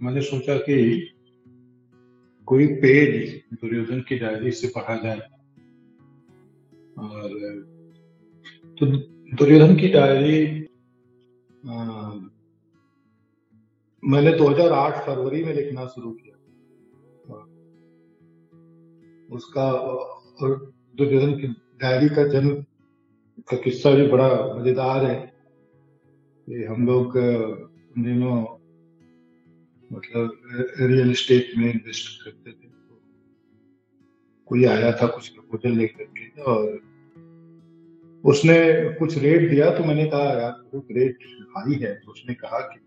मैंने सोचा कि कोई पेज दुर्योधन की डायरी से पढ़ा जाए। और तो दुर्योधन की डायरी मैंने 2008 फरवरी में लिखना शुरू किया। उसका, और दुर्योधन की डायरी का जन्म का किस्सा भी बड़ा मज़ेदार है। हम लोग दिनों मतलब रियल एस्टेट में इन्वेस्ट करते थे। तो कोई आया था कुछ प्रपोजल लेकर के और उसने कुछ रेट दिया तो मैंने कहा, यार, बहुत रेट हाई है। तो उसने कहा कि,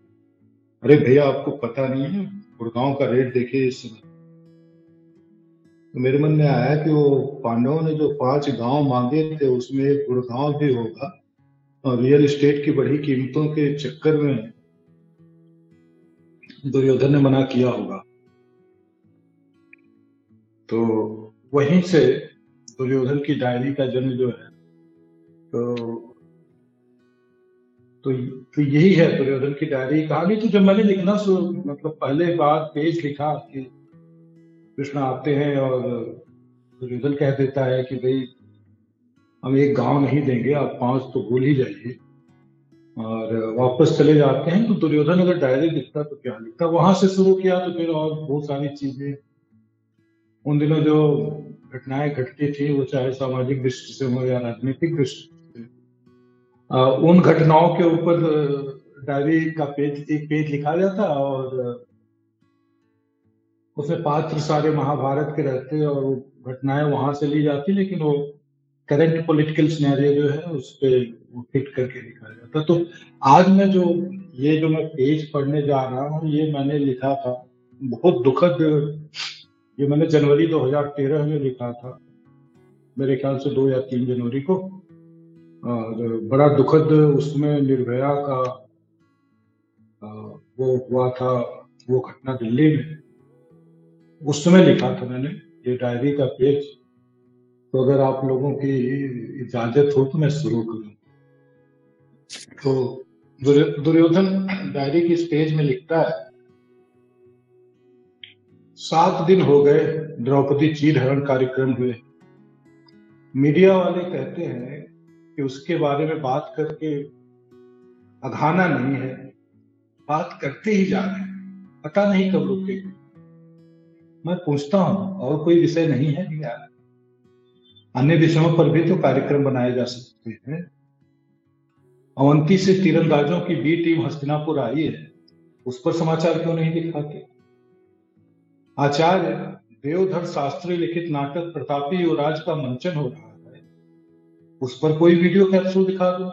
अरे भैया, आपको पता नहीं है, गुड़गांव का रेट देखिए इस समय। तो मेरे मन में आया कि वो पांडवों ने जो पाँच गाँव मांगे थे, उसमें एक गुड़गांव भी होगा और रियल एस्टेट की बड़ी कीमतों के चक्कर में दुर्योधन ने मना किया होगा। तो वहीं से दुर्योधन की डायरी का जन्म जो है तो तो, तो यही है दुर्योधन की डायरी। कहानी तो जब मैंने लिखना मतलब पहले बार पेज लिखा कि कृष्ण आते हैं और दुर्योधन कह देता है कि भाई हम एक गाँव नहीं देंगे आप पाँच तो भूल ही जाइए। और वापस चले जाते हैं तो दुर्योधन अगर डायरी लिखता तो क्या लिखता? वहाँ से शुरू किया तो फिर और बहुत सारी चीज़ें। उन दिनों जो घटनाएँ घटती थी, वो चाहे सामाजिक दृष्टि से हो या राजनीतिक दृष्टि से उन घटनाओं के ऊपर डायरी का पेज, एक पेज लिखा जाता और उसमें पात्र सारे महाभारत के रहते और घटनाएँ वहाँ से ली जाती, लेकिन वो करंट पॉलिटिकल सिनेरियो जो है, उस पर फिट करके लिखा जाता तो आज मैं जो, ये जो मैं पेज पढ़ने जा रहा हूँ, ये मैंने लिखा था, बहुत दुखद, ये मैंने जनवरी 2013 में लिखा था, मेरे ख्याल से दो या तीन जनवरी को, और बड़ा दुखद उसमें निर्भया का वो हुआ था, वो घटना दिल्ली में, उस समय लिखा था मैंने, ये डायरी का पेज। तो अगर आप लोगों की इजाज़त हो तो मैं शुरू करूँ। तो दुर्योधन डायरी की स्टेज में लिखता है, सात दिन हो गए, द्रौपदी चीर हरण कार्यक्रम हुए। मीडिया वाले कहते हैं कि उसके बारे में बात करके अघाना नहीं है, बात करते ही जा रहे हैं। पता नहीं कब रुकेंगे। मैं पूछता हूँ, और कोई विषय नहीं है यार अन्य दिशाओं पर भी तो कार्यक्रम बनाए जा सकते हैं। अवंती से तीरंदाजों की बी टीम हस्तिनापुर आई है। उस पर समाचार क्यों नहीं दिखाते? आचार्य, देवधर शास्त्री लिखित नाटक प्रतापी युवराज का मंचन हो रहा है। उस पर कोई वीडियो कैप्सूल दिखा दो।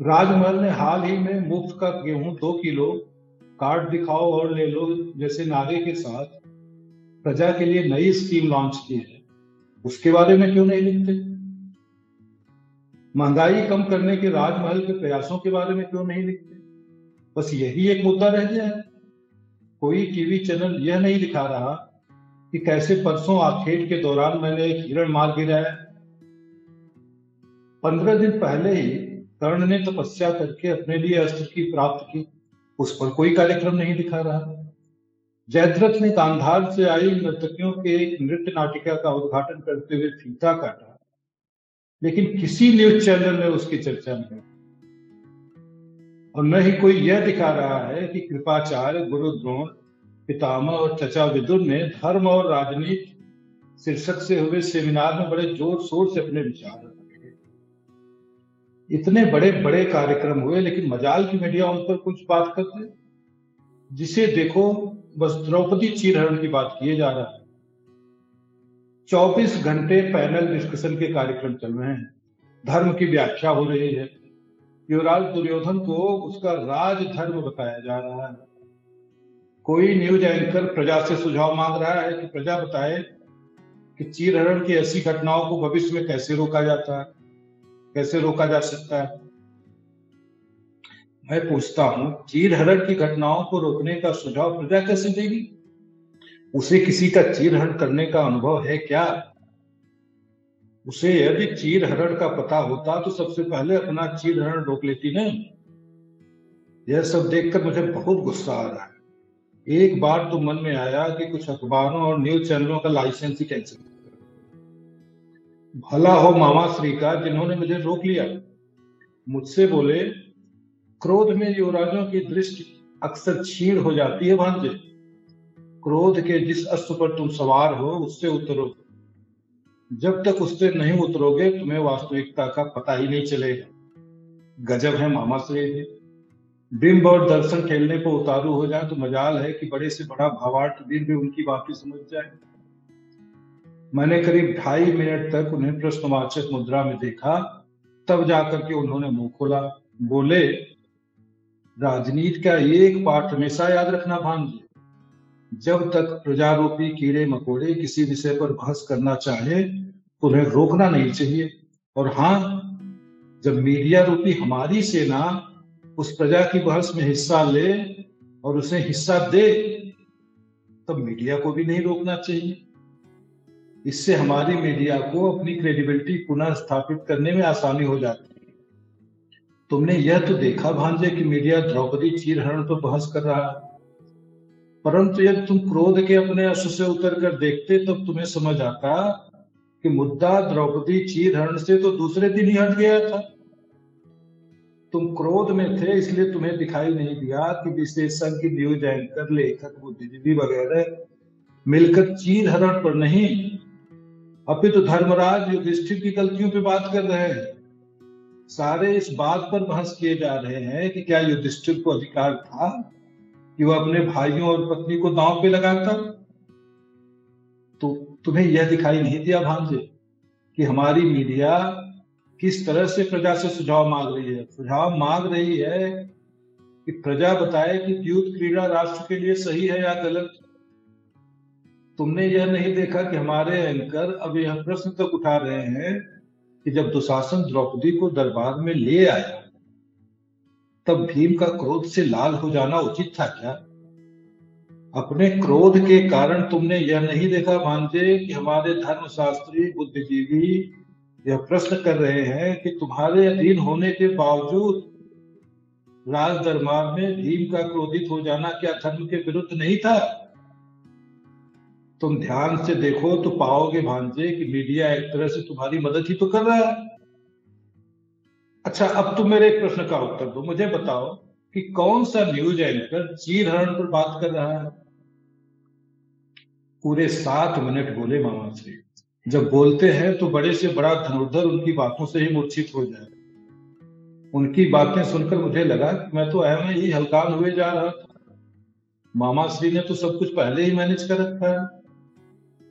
राजमहल ने हाल ही में मुफ़्त का गेहूँ दो किलो, कार्ड दिखाओ और ले लो, जैसे नारे के साथ। प्रजा के लिए नई स्कीम लॉन्च की है। उसके बारे में क्यों नहीं लिखते? महँगाई कम करने के राजमहल के प्रयासों के बारे में क्यों नहीं लिखते? बस यही एक मुद्दा रह गया है। कोई टीवी चैनल यह नहीं दिखा रहा कि कैसे परसों आखेट के दौरान मैंने एक हिरण मार गिराया। पंद्रह दिन पहले ही कर्ण ने तपस्या करके अपने लिए अस्त्र की प्राप्त की। उस पर कोई कार्यक्रम नहीं दिखा रहा। जयद्रथ ने कांधार से आई नर्तकियों के नृत्य नाटिका का उद्घाटन करते हुए फीता काटा। लेकिन किसी न्यूज़ चैनल में उसकी चर्चा नहीं और न ही कोई यह दिखा रहा है कि कृपाचार्य गुरु द्रोण, पितामह और चचा विदुर ने धर्म और राजनीति शीर्षक से हुए सेमिनार में बड़े ज़ोर शोर से अपने विचार इतने बड़े बड़े कार्यक्रम हुए, लेकिन मजाल की मीडिया उन पर कुछ बात करते। जिसे देखो बस द्रौपदी चीरहरण की बात किए जा रहा है। 24 घंटे पैनल डिस्कशन के कार्यक्रम चल रहे हैं। धर्म की व्याख्या हो रही है। युवराज दुर्योधन को उसका राज धर्म बताया जा रहा है। कोई न्यूज़ एंकर प्रजा से सुझाव मांग रहा है कि प्रजा बताए कि चीरहरण की ऐसी घटनाओं को भविष्य में कैसे रोका जाता है, कैसे रोका जा सकता है। मैं पूछता हूँ चीरहरण की घटनाओं को रोकने का सुझाव प्रजा कैसे देगी? उसे किसी का चीरहरण करने का अनुभव है क्या? उसे यदि चीरहरण का पता होता तो सबसे पहले अपना चीरहरण रोक लेती नहीं। यह सब देखकर मुझे बहुत गुस्सा आ रहा है। एक बार तो मन में आया कि कुछ अखबारों और न्यूज़ चैनलों का लाइसेंस ही कैंसिल भला हो मामा श्री का जिन्होंने मुझे रोक लिया। मुझसे बोले क्रोध में युवराजों की दृष्टि अक्सर छीण हो जाती है भांजे। क्रोध के जिस अस्त्र पर तुम सवार हो, उससे उतरो जब तक उससे नहीं उतरोगे, तुम्हें वास्तविकता का पता ही नहीं चलेगा। गजब है मामा श्री बिंब और दर्शन खेलने को उतारू हो जाए तो मजाल है कि बड़े से बड़ा भावार्थ वीर भी उनकी बातें समझ जाए। मैंने करीब ढाई मिनट तक उन्हें प्रश्नवाचक मुद्रा में देखा, तब जाकर के उन्होंने मुँह खोला, बोले राजनीति का एक पाठ हमेशा याद रखना भांजे। जब तक प्रजारूपी कीड़े मकोड़े किसी विषय पर बहस करना चाहे तो उन्हें रोकना नहीं चाहिए। और हाँ जब मीडिया रूपी हमारी सेना उस प्रजा की बहस में हिस्सा ले और उसे हिस्सा दे, तब मीडिया को भी नहीं रोकना चाहिए। इससे हमारी मीडिया को अपनी क्रेडिबिलिटी पुनः स्थापित करने में आसानी हो जाती है। तुमने यह तो देखा भांजे कि मीडिया द्रौपदी चीरहरण पर बहस कर रहा है। परंतु यदि तुम क्रोध के अपने अश्व से उतर कर देखते, तब तुम्हें समझ आता कि मुद्दा द्रौपदी चीरहरण से तो दूसरे दिन ही हट गया था। तुम क्रोध में थे, इसलिए तुम्हें दिखाई नहीं दिया कि विशेषज्ञ न्यूज़ एंकर लेखक, बुद्धिजीवी वगैरह मिलकर चीर हरण पर नहीं अभी तो धर्मराज युधिष्ठिर की गलतियों पे बात कर रहे हैं। सारे इस बात पर बहस किए जा रहे हैं कि क्या युधिष्ठिर को अधिकार था कि वह अपने भाइयों और पत्नी को दांव पे लगाता? तो तुम्हें यह दिखाई नहीं दिया भांजे कि हमारी मीडिया किस तरह से प्रजा से सुझाव मांग रही है? सुझाव मांग रही है कि प्रजा बताए कि द्यूत क्रीड़ा राष्ट्र के लिए सही है या गलत। तुमने यह नहीं देखा कि हमारे एंकर अब यह प्रश्न तक उठा रहे हैं कि जब दुशासन द्रौपदी को दरबार में ले आया, तब भीम का क्रोध से लाल हो जाना उचित था क्या? अपने क्रोध के कारण तुमने यह नहीं देखा भांजे कि हमारे धर्मशास्त्री, बुद्धिजीवी यह प्रश्न कर रहे हैं कि तुम्हारे अधीन होने के बावजूद राज दरबार में भीम का क्रोधित हो जाना क्या धर्म के विरुद्ध नहीं था? तुम ध्यान से देखो तो पाओगे भांजे कि मीडिया एक तरह से तुम्हारी मदद ही तो कर रहा है। अच्छा अब तुम मेरे एक प्रश्न का उत्तर दो। मुझे बताओ कि कौन सा न्यूज़ एंकर चीर हरण पर बात कर रहा है? पूरे सात मिनट बोले मामा श्री जब बोलते हैं तो बड़े से बड़ा धनुर्धर उनकी बातों से ही मूर्छित हो जाए। उनकी बातें सुनकर मुझे लगा कि मैं तो अहम ही हल्कान हुए जा रहा था। मामा श्री ने तो सब कुछ पहले ही मैनेज कर रखा है।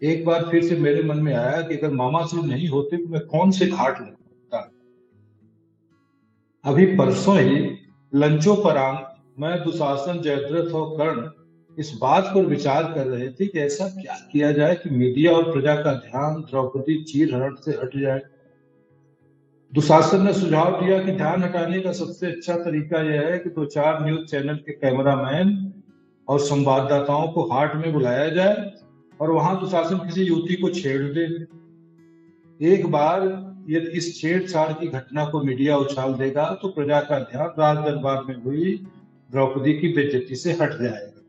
एक बार फिर से मेरे मन में आया कि अगर मामा श्री नहीं होते तो मैं कौन से घाट लगता अभी परसों ही लंचो परांग मैं दुशासन, जयद्रथ और कर्ण इस बात पर विचार कर रहे थे कि ऐसा क्या किया जाए कि मीडिया और प्रजा का ध्यान द्रौपदी चीर हरण से हट जाए। दुशासन ने सुझाव दिया कि ध्यान हटाने का सबसे अच्छा तरीका यह है कि दो चार न्यूज़ चैनल के कैमरामैन और संवाददाताओं को हाट में बुलाया जाए और वहाँ दुशासन किसी युवती को छेड़ दे। एक बार यदि इस छेड़छाड़ की घटना को मीडिया उछाल देगा तो प्रजा का ध्यान राज दरबार में हुई, द्रौपदी की बेजती से हट जाएगा।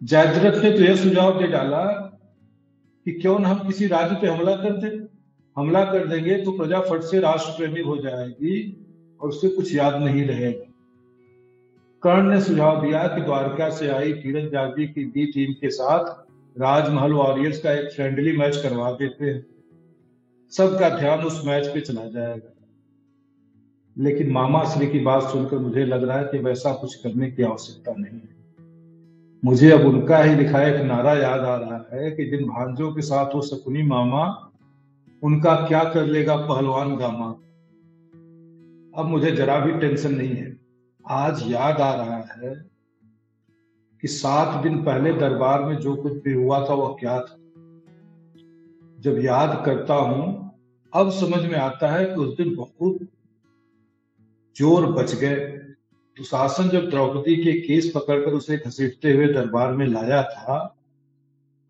जयद्रथ ने तो यह सुझाव दे डाला कि क्यों न हम किसी राज्य पे हमला कर दें। हमला कर देंगे तो प्रजा फट से राष्ट्र प्रेमी हो जाएगी और उसे कुछ याद नहीं रहेगा। कर्ण ने सुझाव दिया कि द्वारका से आई जागी की बी टीम के साथ राजमहल वॉरियर्स का एक फ्रेंडली मैच करवा देते हैं। सबका ध्यान उस मैच पे चला जाएगा। लेकिन मामा श्री की बात सुनकर मुझे लग रहा है कि वैसा कुछ करने की आवश्यकता नहीं है। मुझे अब उनका ही लिखा एक नारा याद आ रहा है कि जिन भांजों के साथ हो सकुनी मामा, उनका क्या कर लेगा पहलवान गामा? अब मुझे जरा भी टेंशन नहीं है। आज याद आ रहा है कि सात दिन पहले दरबार में जो कुछ भी हुआ था वह क्या था? जब याद करता हूँ, अब समझ में आता है कि उस दिन बहुत ज़ोर बच गए। तो शासन जब द्रौपदी के केस पकड़कर उसे घसीटते हुए दरबार में लाया था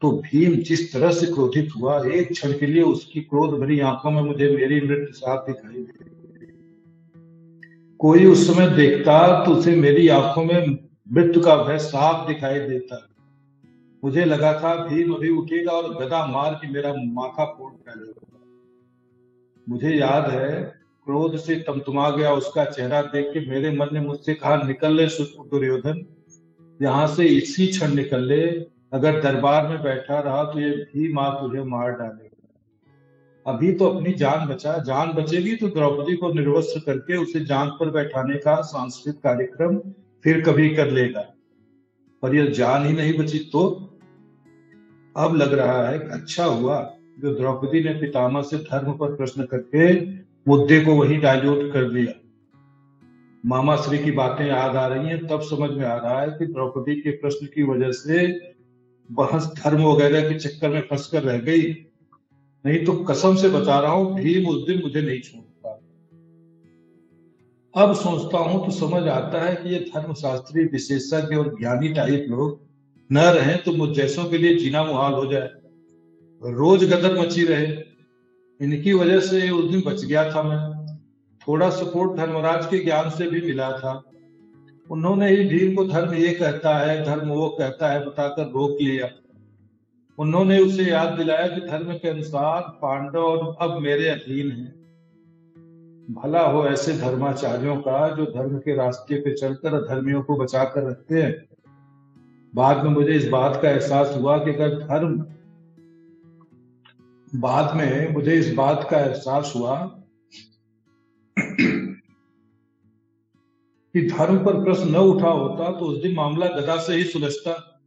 तो भीम जिस तरह से क्रोधित हुआ, एक क्षण के लिए उसकी क्रोध भरी आँखों में मुझे मेरी मृत्यु साफ़ दिखाई दे। कोई उस समय देखता तो उसे मेरी आँखों में मृत्यु का भय साफ़ दिखाई देता। मुझे लगा था भीम अभी उठेगा और गदा मार के मेरा माथा फोड़ डालेगा। मुझे याद है, क्रोध से तमतमा गया उसका चेहरा देख के मेरे मन ने मुझसे कहा, निकल ले दुर्योधन, यहाँ से इसी क्षण निकल ले। अगर दरबार में बैठा रहा तो ये भी माँ तुझे मार डालेगा। अभी तो अपनी जान बचा। जान बचेगी तो द्रौपदी को निर्वस्त्र करके उसे जान पर बैठाने का सांस्कृतिक कार्यक्रम फिर कभी कर लेगा। पर यह जान ही नहीं बची तो अब लग रहा है अच्छा हुआ जो द्रौपदी ने पितामह से धर्म पर प्रश्न करके मुद्दे को वही डायल्यूट कर दिया। मामा श्री की बातें याद आ रही हैं, तब समझ में आ रहा है कि द्रौपदी के प्रश्न की वजह से बहस धर्म वगैरह के चक्कर में फंस कर रह गई। नहीं तो कसम से बता रहा हूँ, भीम उस दिन मुझे नहीं छोड़ता अब सोचता हूँ तो समझ आता है कि ये धर्मशास्त्री, विशेषज्ञ और ज्ञानी टाइप लोग न रहे तो मुझ जैसों के लिए जीना मुहाल हो जाए। रोज गदर मची रहे। इनकी वजह से उस दिन बच गया था मैं। थोड़ा सपोर्ट धर्मराज के ज्ञान से भी मिला था। उन्होंने ही भीम को धर्म ये कहता है, धर्म वो कहता है, बताकर रोक लिया। उन्होंने उसे याद दिलाया कि धर्म के अनुसार पांडव अब मेरे अधीन हैं। भला हो ऐसे धर्माचार्यों का जो धर्म के रास्ते पे चलकर धर्मियों को बचा कर रखते हैं। बाद में मुझे इस बात का एहसास हुआ कि अगर धर्म बाद में मुझे इस बात का एहसास हुआ कि धर्म पर प्रश्न न उठा होता तो उस दिन मामला गदा से ही सुलझता।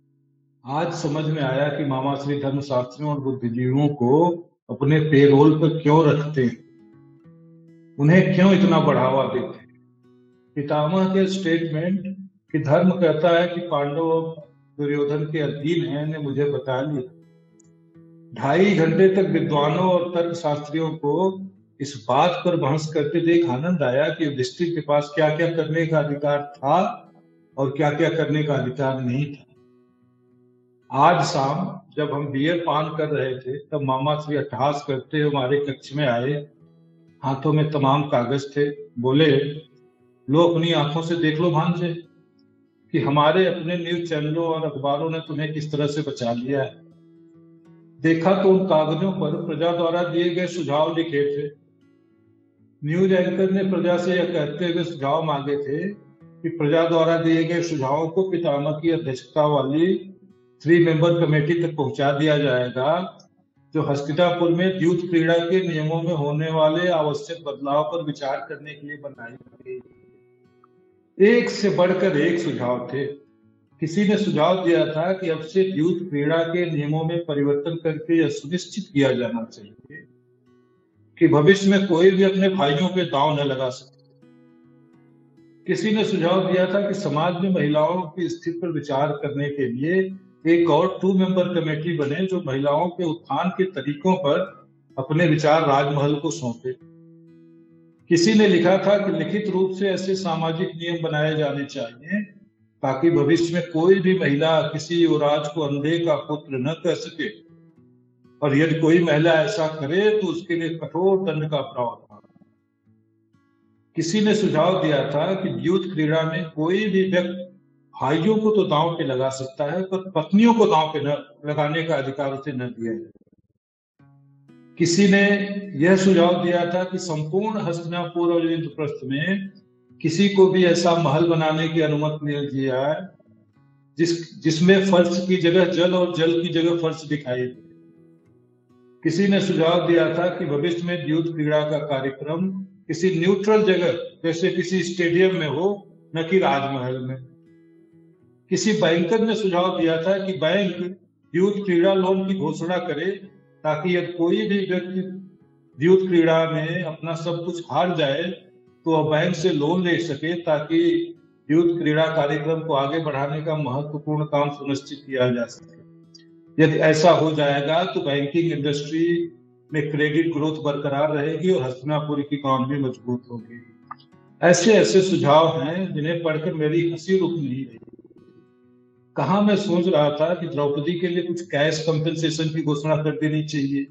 आज समझ में आया कि मामा श्री धर्मशास्त्रियों और बुद्धिजीवियों को अपने पेरोल पर क्यों रखते हैं? उन्हें क्यों इतना बढ़ावा देते पितामह के स्टेटमेंट कि धर्म कहता है कि पांडव दुर्योधन के अधीन है, ने मुझे बता लिया ढाई घंटे तक विद्वानों और तर्क शास्त्रियों को इस बात पर बहस करते देख आनंद आया कि युधिष्ठिर के पास क्या क्या करने का अधिकार था और क्या क्या करने का अधिकार नहीं था। आज शाम जब हम बियर पान कर रहे थे, तब मामा श्री अट्ठास करते हमारे कक्ष में आए। हाथों में तमाम कागज़ थे। बोले, लो अपनी आँखों से देख लो भांजे, कि हमारे अपने न्यूज़ चैनलों और अखबारों ने तुम्हें किस तरह से बचा लिया है। देखा तो उन कागजों पर प्रजा द्वारा दिए गए सुझाव लिखे थे। न्यूज़ एंकर ने प्रजा से यह कहते हुए सुझाव मांगे थे कि प्रजा द्वारा दिए गए सुझावों को पितामह की अध्यक्षता वाली थ्री मेंबर कमेटी तक पहुँचा दिया जाएगा। जो हस्तिनापुर में युद्ध क्रीड़ा के नियमों में होने वाले आवश्यक बदलाव पर विचार करने के लिए बनाई गई एक से बढ़कर एक सुझाव थे। किसी ने सुझाव दिया था कि अब से युद्ध क्रीड़ा के नियमों में परिवर्तन करके यह सुनिश्चित किया जाना चाहिए कि भविष्य में कोई भी अपने भाइयों पे दाव न लगा सके। किसी ने सुझाव दिया था कि समाज में महिलाओं की स्थिति पर विचार करने के लिए एक और टू मेंबर कमेटी बने जो महिलाओं के उत्थान के तरीकों पर अपने विचार राजमहल को सौंपे। किसी ने लिखा था कि लिखित रूप से ऐसे सामाजिक नियम बनाए जाने चाहिए ताकि भविष्य में कोई भी महिला किसी युवराज को अंधे का पुत्र न कह सके। और यदि कोई महिला ऐसा करे तो उसके लिए कठोर दंड का प्रावधान। किसी ने सुझाव दिया था कि युद्ध क्रीड़ा में कोई भी व्यक्ति भाइयों को तो दांव पे लगा सकता है, पर पत्नियों को दांव पे न, लगाने का अधिकार उसे न दिया जाए। किसी ने यह सुझाव दिया था कि संपूर्ण हस्तिनापुर और इंद्रप्रस्थ में किसी को भी ऐसा महल बनाने की अनुमति नहीं दी जाए, जिस, जिसमें फर्श की जगह जल और जल की जगह फर्श दिखाई दे। किसी ने सुझाव दिया था कि भविष्य में युद्ध क्रीड़ा का कार्यक्रम किसी न्यूट्रल जगह, जैसे किसी स्टेडियम में हो, न कि राजमहल में। किसी बैंकर ने सुझाव दिया था कि बैंक युद्ध क्रीड़ा लोन की घोषणा करे ताकि यदि कोई भी व्यक्ति युद्ध क्रीड़ा में अपना सब कुछ हार जाए तो वह बैंक से लोन ले सके ताकि युद्ध क्रीड़ा कार्यक्रम को आगे बढ़ाने का महत्वपूर्ण काम सुनिश्चित किया जा सके। यदि ऐसा हो जाएगा तो बैंकिंग इंडस्ट्री में क्रेडिट ग्रोथ बरकरार रहेगी और हस्तिनापुर की इकॉनमी मज़बूत होगी। ऐसे ऐसे सुझाव हैं जिन्हें पढ़कर मेरी हँसी रुक नहीं रही। कहा मैं सोच रहा था कि द्रौपदी के लिए कुछ कैश कंपेंसेशन की घोषणा कर देनी चाहिए,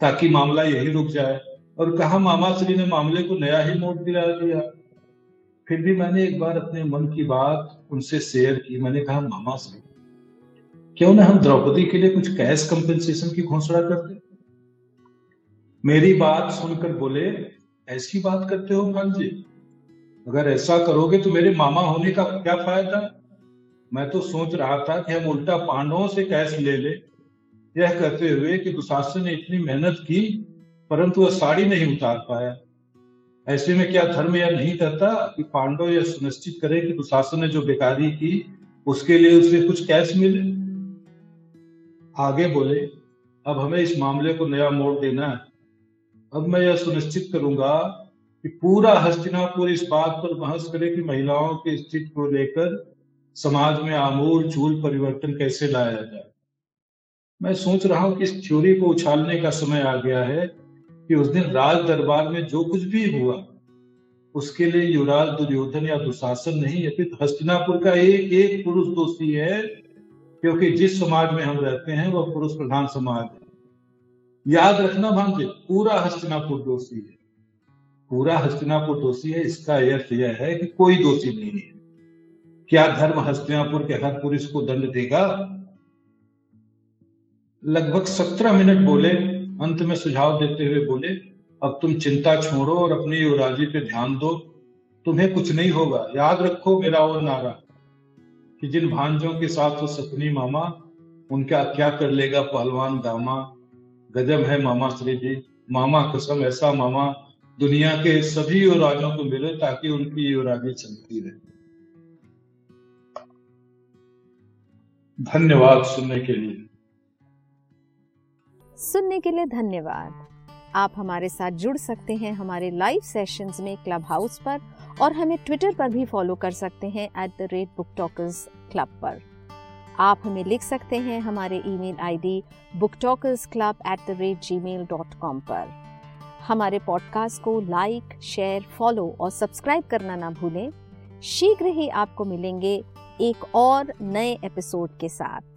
ताकि मामला यही रुक जाए। और कहा मामा श्री ने मामले को नया ही मोड़ दिला दिया। फिर भी मैंने एक बार अपने मन की बात उनसे शेयर की। मैंने कहा, मामा श्री, क्यों ना हम द्रौपदी के लिए कुछ कैश कंपेंसेशन की घोषणा कर दे? मेरी बात सुनकर बोले, ऐसी बात करते हो, भांजी। अगर ऐसा करोगे तो मेरे मामा होने का क्या फ़ायदा? मैं तो सोच रहा था कि हम उल्टा पांडवों से कैश ले ले। यह कहते हुए कि दुशासन ने इतनी मेहनत की, परंतु वह साड़ी नहीं उतार पाया। ऐसे में क्या धर्म यह नहीं कहता कि पांडव यह सुनिश्चित करे कि दुशासन ने जो बेकारी की, उसके लिए उसे कुछ कैश मिले? आगे बोले, अब हमें इस मामले को नया मोड़ देना है। अब मैं यह सुनिश्चित करूँगा कि पूरा हस्तिनापुर इस बात पर बहस करे कि महिलाओं की स्थिति को लेकर समाज में आमूल चूल परिवर्तन कैसे लाया जाए? मैं सोच रहा हूँ कि इस थ्योरी को उछालने का समय आ गया है कि उस दिन राज दरबार में जो कुछ भी हुआ, उसके लिए युवराज दुर्योधन या दुशासन नहीं अपित हस्तिनापुर का एक एक पुरुष दोषी है, क्योंकि जिस समाज में हम रहते हैं, वह पुरुष प्रधान समाज है। याद रखना भांजे, पूरा हस्तिनापुर दोषी है। पूरा हस्तिनापुर दोषी है, इसका अर्थ यह है कि कोई दोषी नहीं है। क्या धर्म हस्तिनापुर के हर पुरुष को दंड देगा? लगभग सत्रह मिनट बोले, अंत में सुझाव देते हुए बोले, अब तुम चिंता छोड़ो और अपनी युवराजी पे ध्यान दो। तुम्हें कुछ नहीं होगा, याद रखो मेरा और नारा, कि जिन भांजों के साथ हो सपनी मामा, उनका क्या कर लेगा पहलवान दामा? गजब है मामा श्री जी, मामा कसम, ऐसा मामा दुनिया के सभी युवराजों को मिले ताकि उनकी युवराजी चलती रहे। धन्यवाद सुनने के लिए। सुनने के लिए धन्यवाद। आप हमारे साथ जुड़ सकते हैं हमारे लाइव सेशंस में क्लब हाउस पर और हमें ट्विटर पर भी फॉलो कर सकते हैं at the rate book talkers club पर। आप हमें लिख सकते हैं हमारे email ID book talkers club at the rate Gmail dot com पर। हमारे पॉडकास्ट को लाइक शेयर फॉलो और सब्सक्राइब करना ना भूलें। शीघ्र ही आपको मिलेंगे एक और नए एपिसोड के साथ।